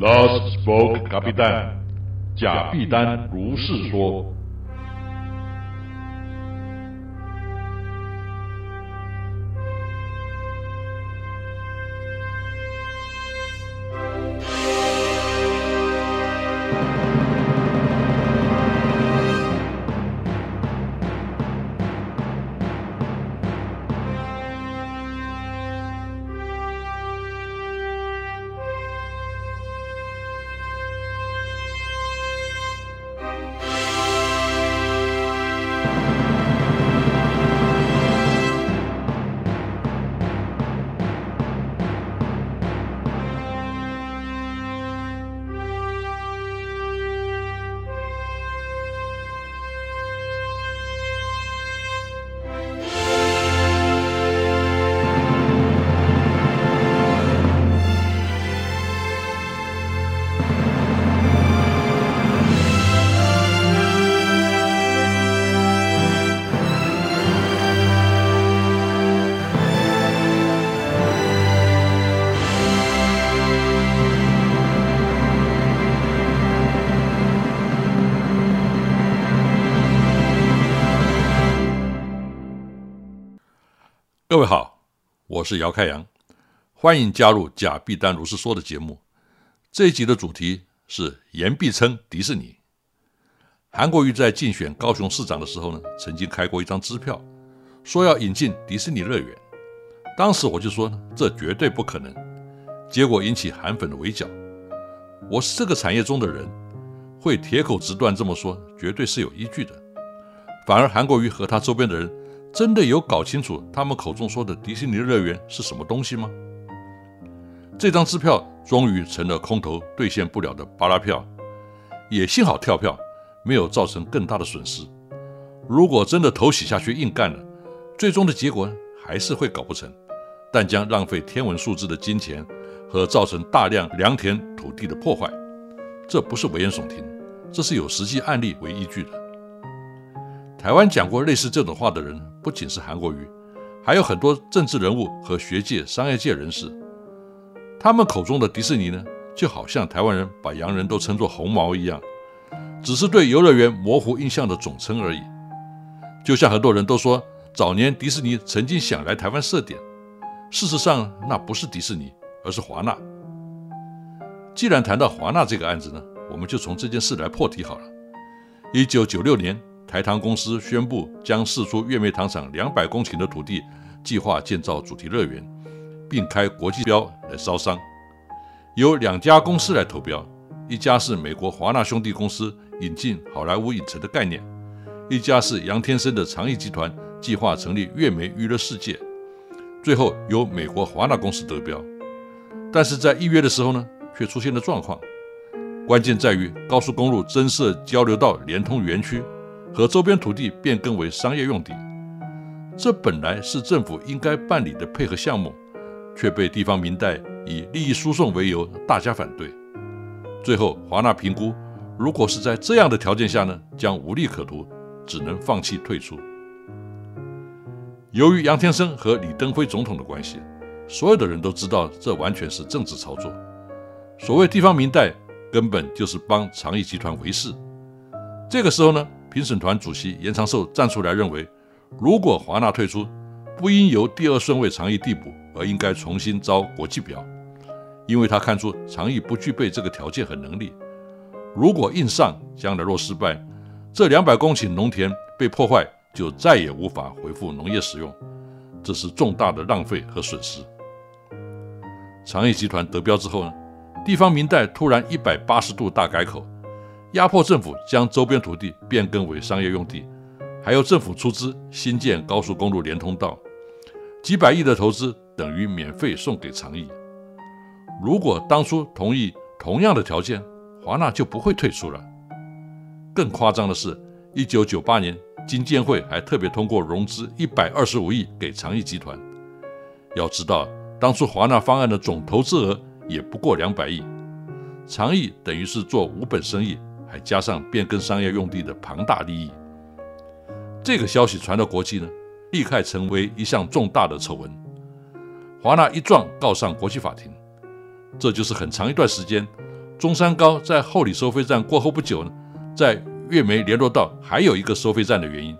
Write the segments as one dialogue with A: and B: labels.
A: Last spoke, 卡比丹。假币单如是说。各位好，我是姚开阳，欢迎加入假币丹如是说的节目。这一集的主题是言必称迪士尼。韩国瑜在竞选高雄市长的时候呢，曾经开过一张支票，说要引进迪士尼乐园。当时我就说，这绝对不可能。结果引起韩粉的围剿。我是这个产业中的人，会铁口直断这么说，绝对是有依据的。反而韩国瑜和他周边的人。真的有搞清楚他们口中说的迪士尼乐园是什么东西吗？这张支票终于成了空头兑现不了的巴拉票，也幸好跳票，没有造成更大的损失。如果真的投洗下去硬干了，最终的结果还是会搞不成，但将浪费天文数字的金钱和造成大量良田土地的破坏。这不是危言耸听，这是有实际案例为依据的。台湾讲过类似这种话的人，不仅是韩国瑜，还有很多政治人物和学界、商业界人士。他们口中的迪士尼呢，就好像台湾人把洋人都称作红毛一样，只是对游乐园模糊印象的总称而已。就像很多人都说，早年迪士尼曾经想来台湾设点，事实上那不是迪士尼，而是华纳。既然谈到华纳这个案子呢，我们就从这件事来破题好了。一九九六年。台糖公司宣布将释出月梅糖厂两百公顷的土地，计划建造主题乐园，并开国际标来招商。由两家公司来投标，一家是美国华纳兄弟公司引进好莱坞影城的概念，一家是杨天生的长益集团计划成立月梅娱乐世界。最后由美国华纳公司得标，但是在预约的时候呢，却出现了状况。关键在于高速公路增设交流道，连通园区。和周边土地变更为商业用地，这本来是政府应该办理的配合项目，却被地方民代以利益输送为由大加反对。最后，华纳评估，如果是在这样的条件下呢，将无利可图，只能放弃退出。由于杨天生和李登辉总统的关系，所有的人都知道这完全是政治操作。所谓地方民代，根本就是帮长益集团维事。这个时候呢？评审团主席严长寿站出来认为，如果华纳退出，不应由第二顺位长益递补，而应该重新招国际标，因为他看出长益不具备这个条件和能力。如果硬上，将来若失败，这两百公顷农田被破坏，就再也无法恢复农业使用，这是重大的浪费和损失。长益集团得标之后呢，地方民代突然一百八十度大改口。压迫政府将周边土地变更为商业用地，还有政府出资新建高速公路连通道，几百亿的投资等于免费送给长益。如果当初同意同样的条件，华纳就不会退出了。更夸张的是，一九九八年金监会还特别通过融资一百二十五亿给长益集团。要知道，当初华纳方案的总投资额也不过两百亿，长益等于是做无本生意。还加上变更商业用地的庞大利益，这个消息传到国际呢，立刻成为一项重大的丑闻。华纳一状告上国际法庭，这就是很长一段时间中山高在后里收费站过后不久呢，在月眉联络到还有一个收费站的原因，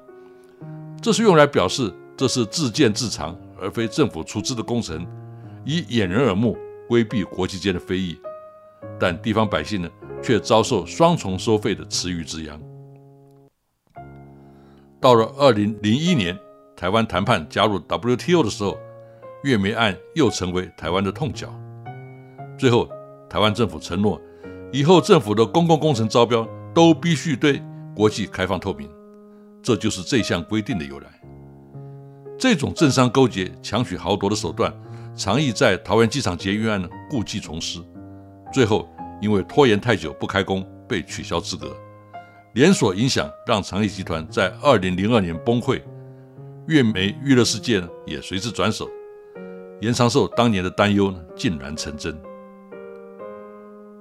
A: 这是用来表示这是自建自偿，而非政府出资的工程，以掩人耳目，规避国际间的非议。但地方百姓呢，却遭受双重收费的池鱼之殃。到了二零零一年，台湾谈判加入 WTO 的时候，月眉案又成为台湾的痛脚。最后，台湾政府承诺。以后政府的公共工程招标都必须对国际开放透明，这就是这项规定的由来。这种政商勾结、强取豪夺的手段，常意在桃园机场捷运案呢故技重施。最后因为拖延太久不开工，被取消资格，连锁影响让长益集团在二零零二年崩溃，粤美娱乐世界也随之转手。严长寿当年的担忧呢竟然成真。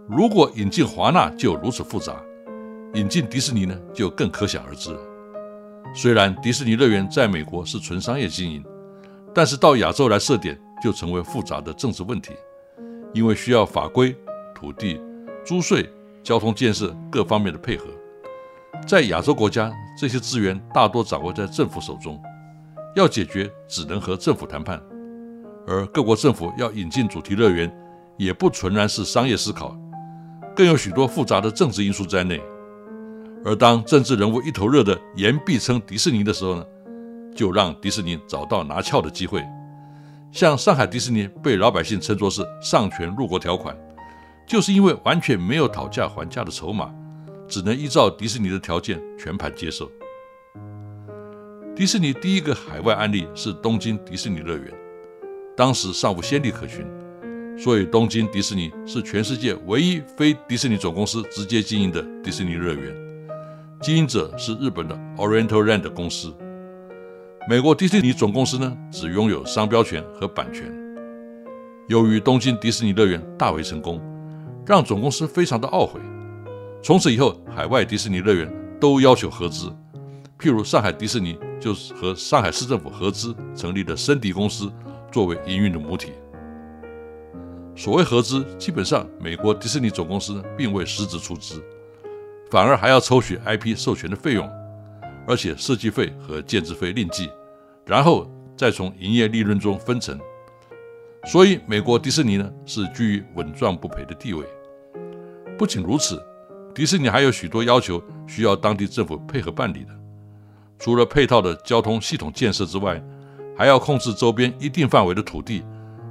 A: 如果引进华纳就如此复杂，引进迪士尼呢就更可想而知了。虽然迪士尼乐园在美国是纯商业经营，但是到亚洲来设点就成为复杂的政治问题，因为需要法规、土地、租税、交通建设各方面的配合。在亚洲国家，这些资源大多掌握在政府手中，要解决只能和政府谈判。而各国政府要引进主题乐园，也不纯然是商业思考。更有许多复杂的政治因素在内，而当政治人物一头热的言必称迪士尼的时候呢，就让迪士尼找到拿翘的机会。像上海迪士尼被老百姓称作是上权入国条款，就是因为完全没有讨价还价的筹码，只能依照迪士尼的条件全盘接受。迪士尼第一个海外案例是东京迪士尼乐园，当时尚无先例可循。所以，东京迪士尼是全世界唯一非迪士尼总公司直接经营的迪士尼乐园，经营者是日本的 Oriental Land 公司。美国迪士尼总公司呢，只拥有商标权和版权。由于东京迪士尼乐园大为成功，让总公司非常的懊悔。从此以后，海外迪士尼乐园都要求合资，譬如上海迪士尼就是和上海市政府合资成立的森迪公司作为营运的母体。所谓合资，基本上美国迪士尼总公司并未实质出资，反而还要抽取 IP 授权的费用，而且设计费和建制费另计，然后再从营业利润中分成。所以，美国迪士尼呢是居于稳赚不赔的地位。不仅如此，迪士尼还有许多要求需要当地政府配合办理的，除了配套的交通系统建设之外，还要控制周边一定范围的土地，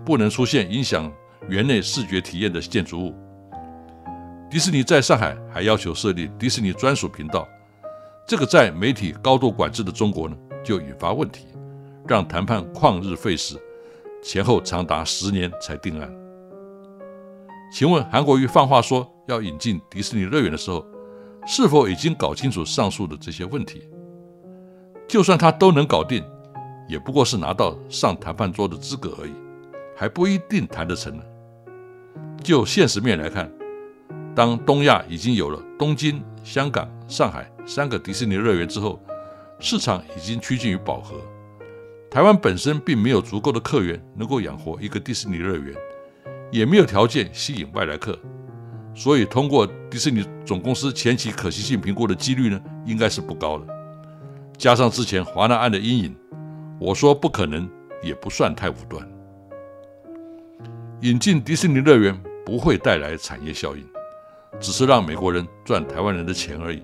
A: 不能出现影响。园内视觉体验的建筑物，迪士尼在上海还要求设立迪士尼专属频道，这个在媒体高度管制的中国呢，就引发问题，让谈判旷日费时，前后长达十年才定案。请问韩国瑜放话说要引进迪士尼乐园的时候，是否已经搞清楚上述的这些问题？就算他都能搞定，也不过是拿到上谈判桌的资格而已，还不一定谈得成呢。就现实面来看，当东亚已经有了东京、香港、上海三个迪士尼乐园之后，市场已经趋近于饱和。台湾本身并没有足够的客源能够养活一个迪士尼乐园，也没有条件吸引外来客，所以通过迪士尼总公司前期可行性评估的几率呢，应该是不高的。加上之前华纳案的阴影，我说不可能也不算太武断。引进迪士尼乐园。不会带来产业效应，只是让美国人赚台湾人的钱而已。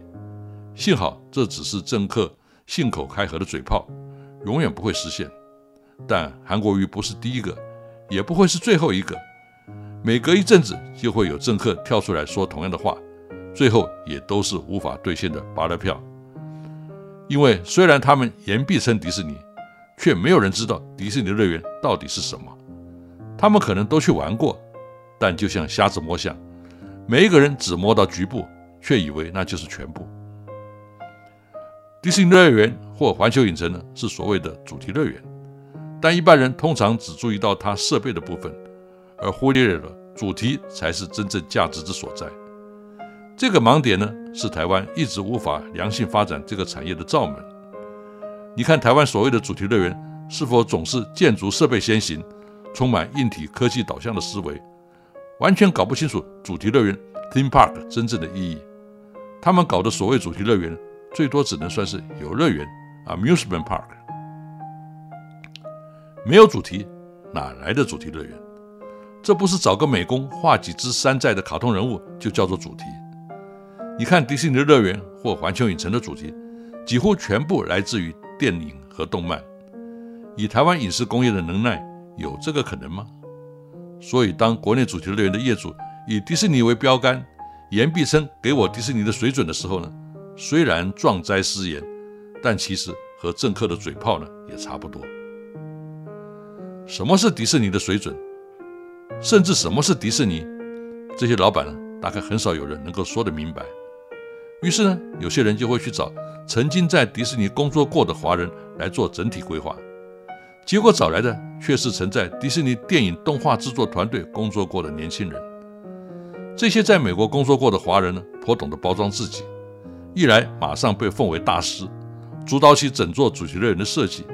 A: 幸好这只是政客信口开河的嘴炮，永远不会实现。但韩国瑜不是第一个，也不会是最后一个。每隔一阵子就会有政客跳出来说同样的话，最后也都是无法兑现的拔了票。因为虽然他们言必称迪士尼，却没有人知道迪士尼乐园到底是什么。他们可能都去玩过。但就像瞎子摸象，每一个人只摸到局部，却以为那就是全部。迪士尼乐园或环球影城呢，是所谓的主题乐园，但一般人通常只注意到它设备的部分，而忽略了主题才是真正价值之所在。这个盲点呢，是台湾一直无法良性发展这个产业的罩门。你看，台湾所谓的主题乐园，是否总是建筑设备先行，充满硬体科技导向的思维？完全搞不清楚主题乐园 theme park 真正的意义。他们搞的所谓主题乐园，最多只能算是游乐园 （amusement park）。没有主题，哪来的主题乐园？这不是找个美工画几只山寨的卡通人物就叫做主题？你看迪士尼的乐园或环球影城的主题，几乎全部来自于电影和动漫。以台湾影视工业的能耐，有这个可能吗？所以，当国内主题乐园的业主以迪士尼为标杆，言必称给我迪士尼的水准的时候呢，虽然壮哉失言，但其实和政客的嘴炮呢也差不多。什么是迪士尼的水准？甚至什么是迪士尼？这些老板呢，大概很少有人能够说得明白。于是呢，有些人就会去找曾经在迪士尼工作过的华人来做整体规划。结果找来的却是曾在迪士尼电影动画制作团队工作过的年轻人。这些在美国工作过的华人呢，颇懂得包装自己，一来马上被奉为大师，主导起整座主题乐园的设计，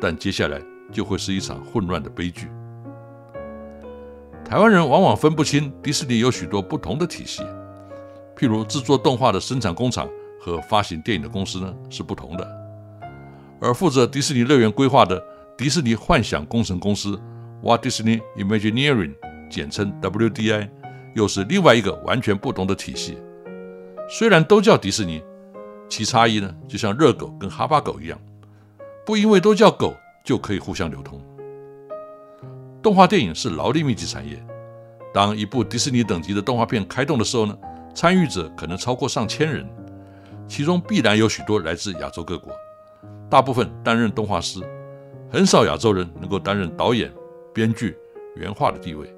A: 但接下来就会是一场混乱的悲剧。台湾人往往分不清迪士尼有许多不同的体系，譬如制作动画的生产工厂和发行电影的公司呢是不同的，而负责迪士尼乐园规划的。迪士尼幻想工程公司 （Walt Disney Imagineering） 简称 WDI，又是另外一个完全不同的体系。虽然都叫迪士尼，其差异呢，就像热狗跟哈巴狗一样，不因为都叫狗就可以互相流通。动画电影是劳力密集产业，当一部迪士尼等级的动画片开动的时候呢，参与者可能超过上千人，其中必然有许多来自亚洲各国，大部分担任动画师。很少亚洲人能够担任导演、编剧、原画的地位，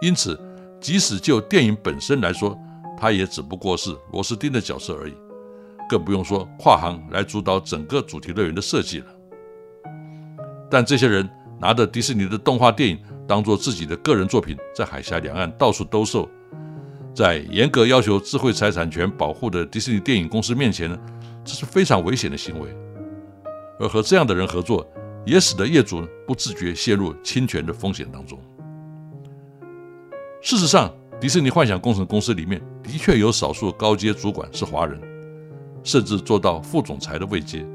A: 因此，即使就电影本身来说，他也只不过是螺丝钉的角色而已，更不用说跨行来主导整个主题乐园的设计了。但这些人拿着迪士尼的动画电影当做自己的个人作品，在海峡两岸到处兜售，在严格要求智慧财产权保护的迪士尼电影公司面前呢，这是非常危险的行为。而和这样的人合作，也使得业主不自觉陷入侵权的风险当中。事实上，迪士尼幻想工程公司里面的确有少数高阶主管是华人，甚至做到副总裁的位阶。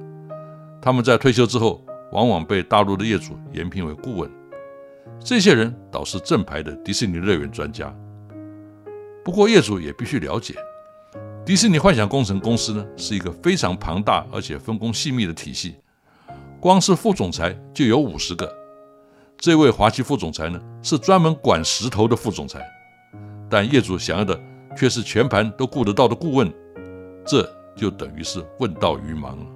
A: 他们在退休之后，往往被大陆的业主延聘为顾问。这些人倒是正牌的迪士尼乐园专家。不过，业主也必须了解，迪士尼幻想工程公司呢是一个非常庞大而且分工细密的体系。光是副总裁就有五十个，这位华旗副总裁呢是专门管石头的副总裁，但业主想要的却是全盘都顾得到的顾问，这就等于是问道于盲了。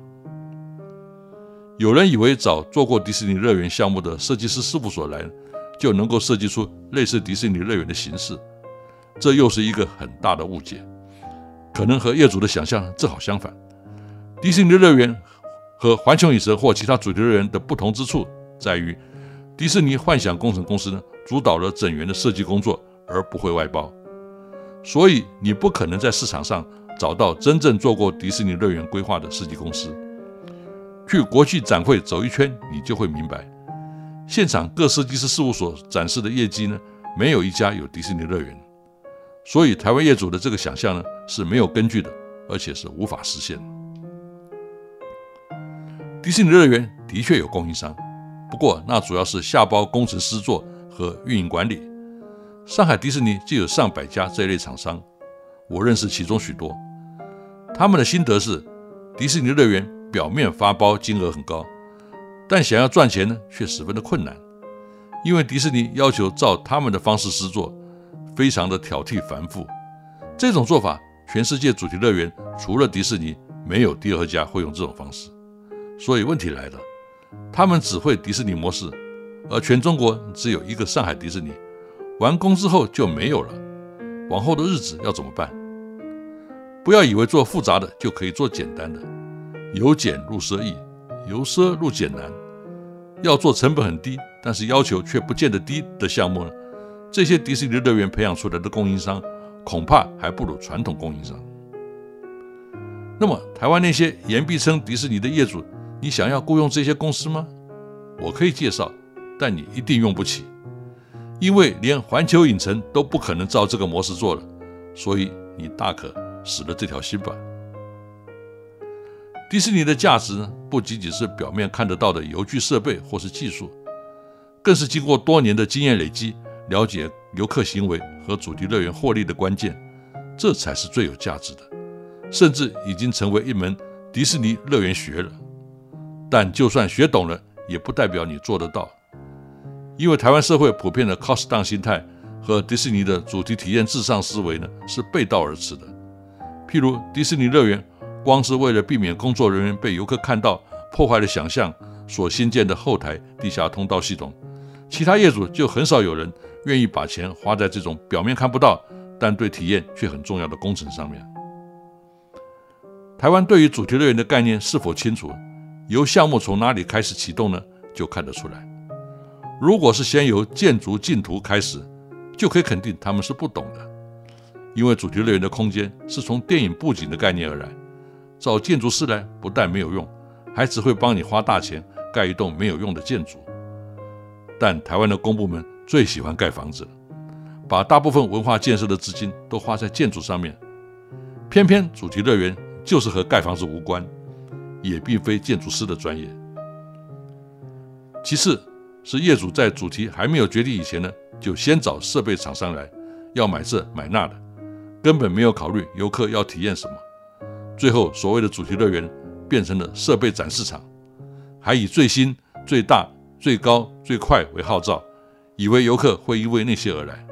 A: 有人以为找做过迪士尼乐园项目的设计师事务所来，就能够设计出类似迪士尼乐园的形式，这又是一个很大的误解，可能和业主的想象正好相反，迪士尼乐园。和环球影城或其他主题乐园的不同之处在于，迪士尼幻想工程公司呢主导了整园的设计工作，而不会外包，所以你不可能在市场上找到真正做过迪士尼乐园规划的设计公司。去国际展会走一圈，你就会明白，现场各设计师事务所展示的业绩呢，没有一家有迪士尼乐园，所以台湾业主的这个想象呢是没有根据的，而且是无法实现。迪士尼乐园的确有供应商，不过那主要是下包工程师做和运营管理。上海迪士尼就有上百家这类厂商，我认识其中许多。他们的心得是，迪士尼乐园表面发包金额很高，但想要赚钱呢，却十分的困难，因为迪士尼要求照他们的方式制作，非常的挑剔繁复。这种做法，全世界主题乐园除了迪士尼，没有第二家会用这种方式。所以问题来了，他们只会迪士尼模式，而全中国只有一个上海迪士尼，完工之后就没有了，往后的日子要怎么办？不要以为做复杂的就可以做简单的，由简入奢易，由奢入俭难。要做成本很低，但是要求却不见得低的项目呢？这些迪士尼乐园培养出来的供应商，恐怕还不如传统供应商。那么，台湾那些言必称迪士尼的业主。你想要雇佣这些公司吗？我可以介绍，但你一定用不起，因为连环球影城都不可能照这个模式做了，所以你大可死了这条心吧。迪士尼的价值呢，不仅仅是表面看得到的游具设备或是技术，更是经过多年的经验累积，了解游客行为和主题乐园获利的关键，这才是最有价值的，甚至已经成为一门迪士尼乐园学了。但就算学懂了，也不代表你做得到，因为台湾社会普遍的 cost down 心态和迪士尼的主题体验至上思维呢，是背道而驰的。譬如迪士尼乐园。光是为了避免工作人员被游客看到破坏了想象所新建的后台地下通道系统，其他业主就很少有人愿意把钱花在这种表面看不到但对体验却很重要的工程上面。台湾对于主题乐园的概念是否清楚？由项目从哪里开始启动呢？就看得出来。如果是先由建筑进图开始，就可以肯定他们是不懂的，因为主题乐园的空间是从电影布景的概念而来。找建筑师来不但没有用，还只会帮你花大钱盖一栋没有用的建筑。但台湾的公部门最喜欢盖房子，把大部分文化建设的资金都花在建筑上面。偏偏主题乐园就是和盖房子无关，也并非建筑师的专业。其次，是业主在主题还没有决定以前呢，就先找设备厂商来，要买这买那的，根本没有考虑游客要体验什么。最后，所谓的主题乐园变成了设备展示场，还以最新、最大、最高、最快为号召，以为游客会因为那些而来。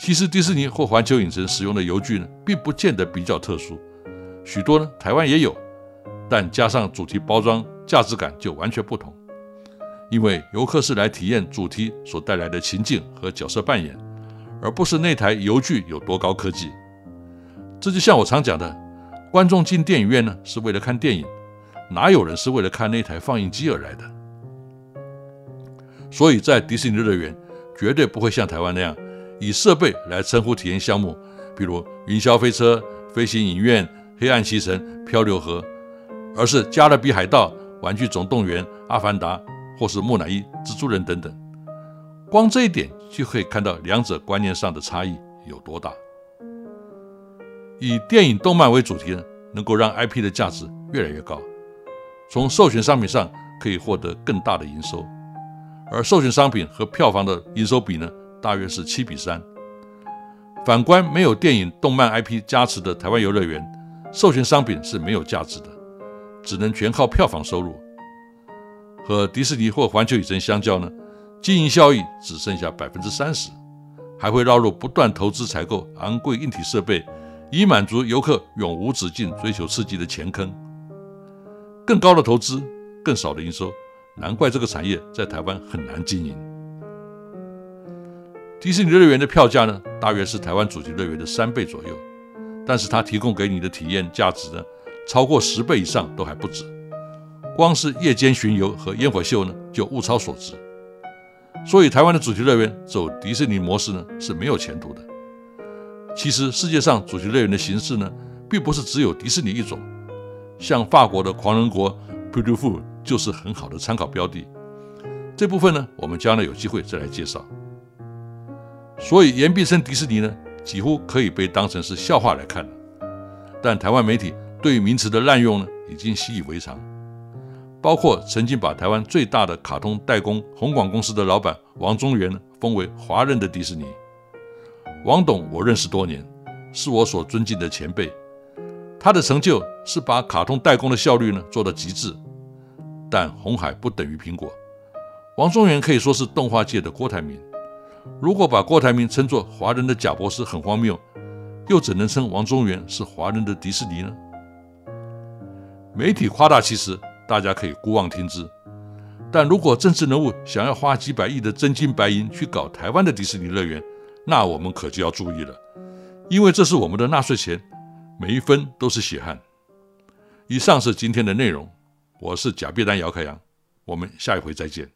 A: 其实，迪士尼或环球影城使用的游具呢，并不见得比较特殊，许多呢台湾也有，但加上主题包装，价值感就完全不同。因为游客是来体验主题所带来的情境和角色扮演，而不是那台游具有多高科技。这就像我常讲的，观众进电影院呢是为了看电影，哪有人是为了看那台放映机而来的？所以在迪士尼乐园绝对不会像台湾那样以设备来称呼体验项目，比如云霄飞车、飞行影院、黑暗骑乘、漂流河，而是加勒比海盗、玩具总动员、阿凡达或是木乃伊、蜘蛛人等等。光这一点就可以看到两者观念上的差异有多大。以电影、动漫为主题呢，能够让 IP 的价值越来越高，从授权商品上可以获得更大的营收，而授权商品和票房的营收比呢，大约是七比三。反观没有电影、动漫 IP 加持的台湾游乐园，授权商品是没有价值的，只能全靠票房收入。和迪士尼或环球影城相较呢，经营效益只剩下百分之三十，还会绕入不断投资采购昂贵硬体设备。以满足游客永无止境追求刺激的钱坑，更高的投资，更少的营收，难怪这个产业在台湾很难经营。迪士尼乐园的票价呢，大约是台湾主题乐园的三倍左右，但是它提供给你的体验价值呢，超过十倍以上都还不止。光是夜间巡游和烟火秀呢，就物超所值。所以台湾的主题乐园走迪士尼模式呢，是没有前途的。其实世界上主题乐园的形式呢，并不是只有迪士尼一种，像法国的狂人国 p u t t i f u l 就是很好的参考标的。这部分呢，我们将来有机会再来介绍。所以言必称迪士尼呢，几乎可以被当成是笑话来看。但台湾媒体对于名词的滥用呢，已经习以为常，包括曾经把台湾最大的卡通代工红广公司的老板王中元封为华人的迪士尼。王董，我认识多年，是我所尊敬的前辈。他的成就是把卡通代工的效率呢做到极致。但红海不等于苹果。王中元可以说是动画界的郭台铭。如果把郭台铭称作华人的贾博士很荒谬，又怎能称王中元是华人的迪士尼呢？媒体夸大其词，大家可以姑妄听之。但如果政治人物想要花几百亿的真金白银去搞台湾的迪士尼乐园，那我们可就要注意了，因为这是我们的纳税钱，每一分都是血汗。以上是今天的内容，我是假币丹姚开阳，我们下一回再见。